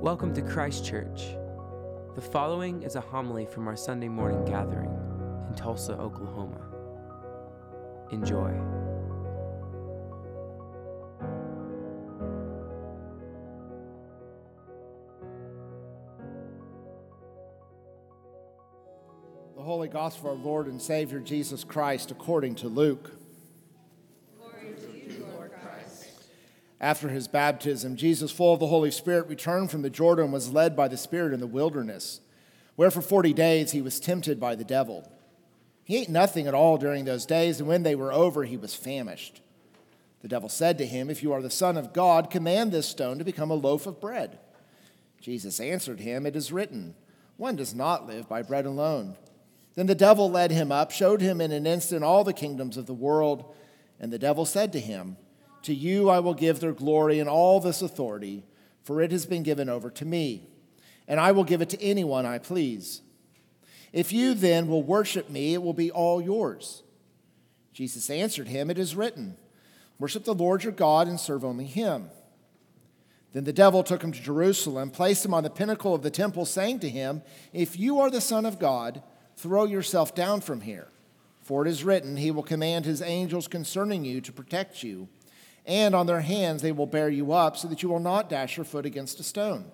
Welcome to Christ Church. The following is a homily from our Sunday morning gathering in Tulsa, Oklahoma. Enjoy. The Holy Gospel of our Lord and Savior Jesus Christ according to Luke. After his baptism, Jesus, full of the Holy Spirit, returned from the Jordan and was led by the Spirit in the wilderness, where for 40 days he was tempted by the devil. He ate nothing at all during those days, and when they were over, he was famished. The devil said to him, If you are the Son of God, command this stone to become a loaf of bread. Jesus answered him, It is written, One does not live by bread alone. Then the devil led him up, showed him in an instant all the kingdoms of the world, and the devil said to him, to you I will give their glory and all this authority, for it has been given over to me, and I will give it to anyone I please. If you then will worship me, it will be all yours. Jesus answered him, It is written, Worship the Lord your God and serve only him. Then the devil took him to Jerusalem, placed him on the pinnacle of the temple, saying to him, If you are the Son of God, throw yourself down from here. For it is written, He will command His angels concerning you to protect you and on their hands they will bear you up, so that you will not dash your foot against a stone.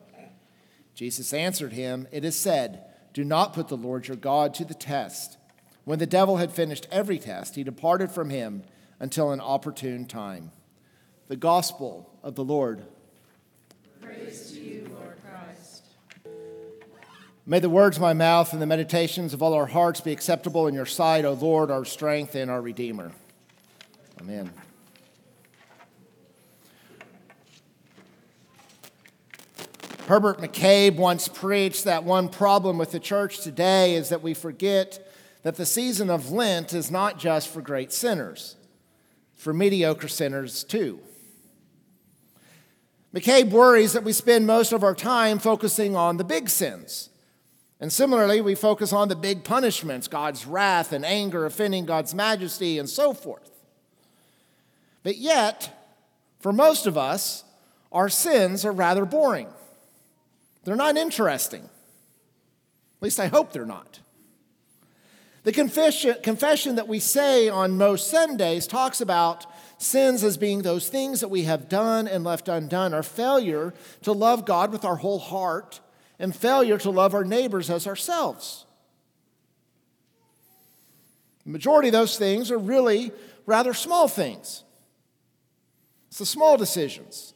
Jesus answered him, It is said, Do not put the Lord your God to the test. When the devil had finished every test, he departed from him until an opportune time. The Gospel of the Lord. Praise to you, Lord Christ. May the words of my mouth and the meditations of all our hearts be acceptable in your sight, O Lord, our strength and our Redeemer. Amen. Herbert McCabe once preached that one problem with the church today is that we forget that the season of Lent is not just for great sinners, for mediocre sinners too. McCabe worries that we spend most of our time focusing on the big sins. And similarly, we focus on the big punishments, God's wrath and anger, offending God's majesty, and so forth. But yet, for most of us, our sins are rather boring. They're not interesting. At least I hope they're not. The confession, confession that we say on most Sundays talks about sins as being those things that we have done and left undone, our failure to love God with our whole heart, and failure to love our neighbors as ourselves. The majority of those things are really rather small things. It's the small decisions.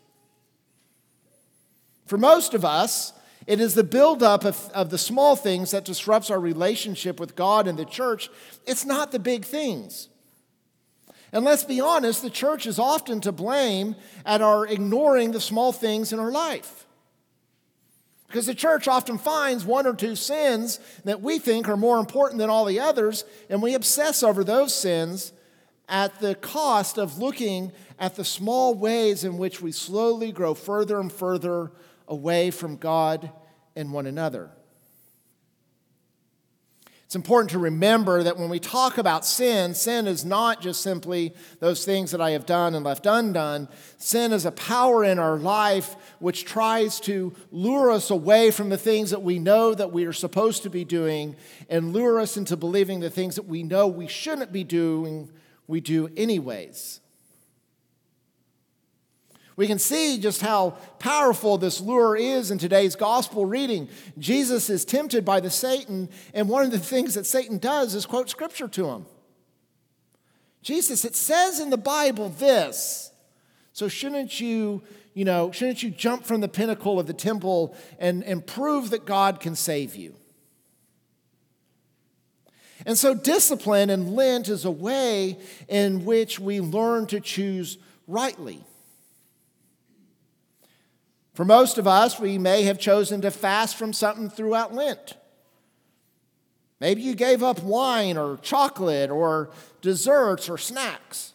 For most of us, it is the buildup of, of the small things that disrupts our relationship with God and the church. It's not the big things. And let's be honest, the church is often to blame at our ignoring the small things in our life. Because the church often finds one or two sins that we think are more important than all the others, and we obsess over those sins at the cost of looking at the small ways in which we slowly grow further and further away from God and one another. It's important to remember that when we talk about sin, sin is not just simply those things that I have done and left undone. Sin is a power in our life which tries to lure us away from the things that we know that we are supposed to be doing and lure us into believing the things that we know we shouldn't be doing, we do anyways. We can see just how powerful this lure is in today's gospel reading. Jesus is tempted by the Satan, and one of the things that Satan does is quote scripture to him. Jesus, it says in the Bible this. So shouldn't you, you know, shouldn't you jump from the pinnacle of the temple and, and prove that God can save you? And so discipline and Lent is a way in which we learn to choose rightly. For most of us, we may have chosen to fast from something throughout Lent. Maybe you gave up wine or chocolate or desserts or snacks.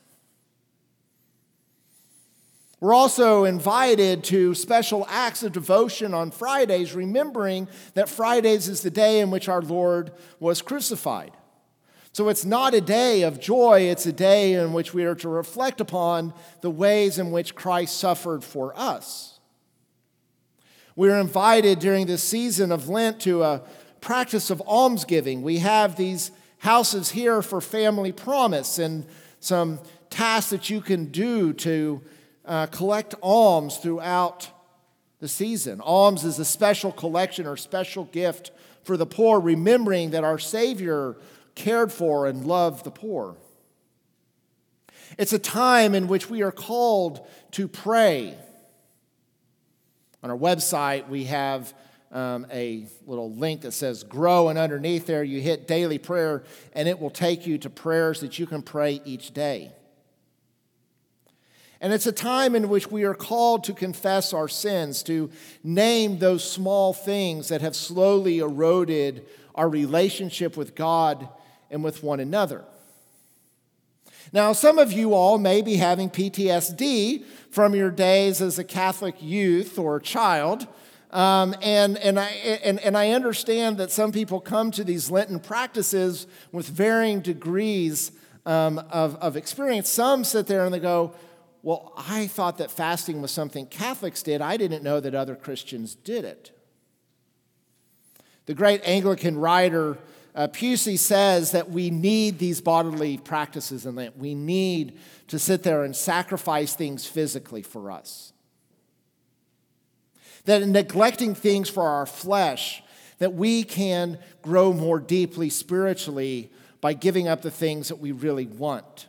We're also invited to special acts of devotion on Fridays, remembering that Fridays is the day in which our Lord was crucified. So it's not a day of joy, it's a day in which we are to reflect upon the ways in which Christ suffered for us. We are invited during this season of Lent to a practice of almsgiving. We have these houses here for family promise and some tasks that you can do to uh, collect alms throughout the season. Alms is a special collection or special gift for the poor, remembering that our Savior cared for and loved the poor. It's a time in which we are called to pray. On our website, we have um, a little link that says grow, and underneath there, you hit daily prayer, and it will take you to prayers that you can pray each day. And it's a time in which we are called to confess our sins, to name those small things that have slowly eroded our relationship with God and with one another. Now, some of you all may be having PTSD from your days as a Catholic youth or child. Um, and, and, I, and, and I understand that some people come to these Lenten practices with varying degrees um, of, of experience. Some sit there and they go, Well, I thought that fasting was something Catholics did. I didn't know that other Christians did it. The great Anglican writer uh, Pusey says that we need these bodily practices and that We need to sit there and sacrifice things physically for us. That in neglecting things for our flesh, that we can grow more deeply spiritually by giving up the things that we really want.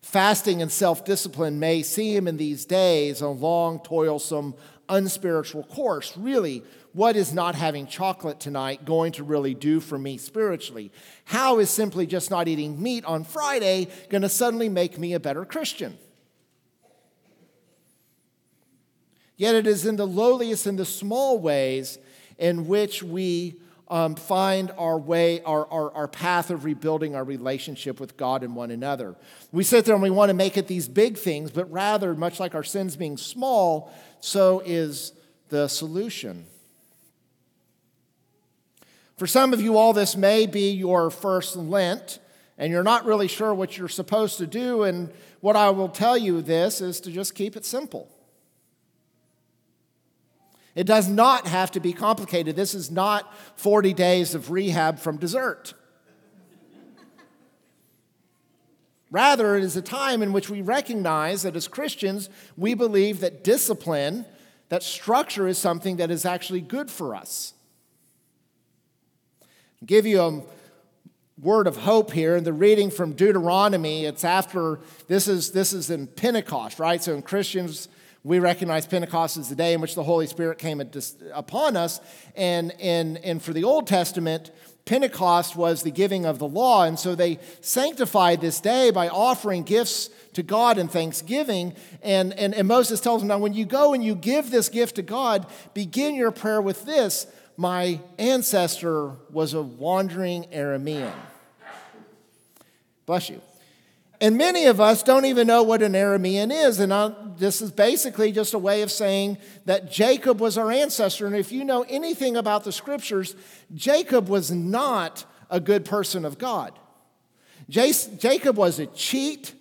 Fasting and self discipline may seem in these days a long, toilsome, unspiritual course. Really, what is not having chocolate tonight going to really do for me spiritually? How is simply just not eating meat on Friday going to suddenly make me a better Christian? Yet it is in the lowliest and the small ways in which we um, find our way, our, our, our path of rebuilding our relationship with God and one another. We sit there and we want to make it these big things, but rather, much like our sins being small, so is the solution. For some of you, all this may be your first Lent, and you're not really sure what you're supposed to do. And what I will tell you this is to just keep it simple. It does not have to be complicated. This is not 40 days of rehab from dessert. Rather, it is a time in which we recognize that as Christians, we believe that discipline, that structure is something that is actually good for us give you a word of hope here in the reading from Deuteronomy. It's after this is this is in Pentecost, right? So in Christians, we recognize Pentecost as the day in which the Holy Spirit came upon us. And, and, and for the Old Testament, Pentecost was the giving of the law. And so they sanctified this day by offering gifts to God in thanksgiving. And, and, and Moses tells them, now when you go and you give this gift to God, begin your prayer with this my ancestor was a wandering Aramean. Bless you. And many of us don't even know what an Aramean is. And I, this is basically just a way of saying that Jacob was our ancestor. And if you know anything about the scriptures, Jacob was not a good person of God. Jacob was a cheat.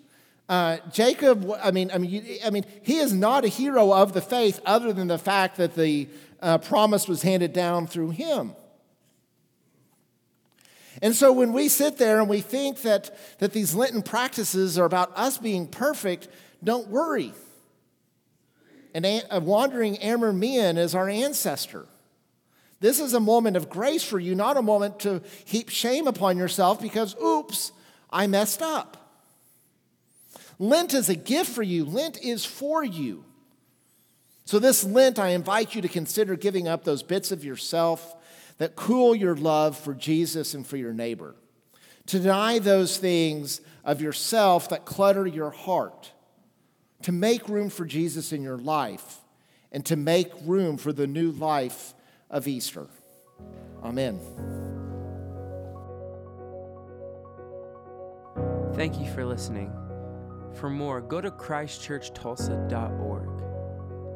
Uh, Jacob, I mean, I mean, I mean, he is not a hero of the faith, other than the fact that the uh, promise was handed down through him. And so when we sit there and we think that, that these Lenten practices are about us being perfect, don't worry. And a wandering Aramean is our ancestor. This is a moment of grace for you, not a moment to heap shame upon yourself because, oops, I messed up. Lent is a gift for you, Lent is for you. So, this Lent, I invite you to consider giving up those bits of yourself that cool your love for Jesus and for your neighbor. To deny those things of yourself that clutter your heart. To make room for Jesus in your life and to make room for the new life of Easter. Amen. Thank you for listening. For more, go to christchurchtulsa.org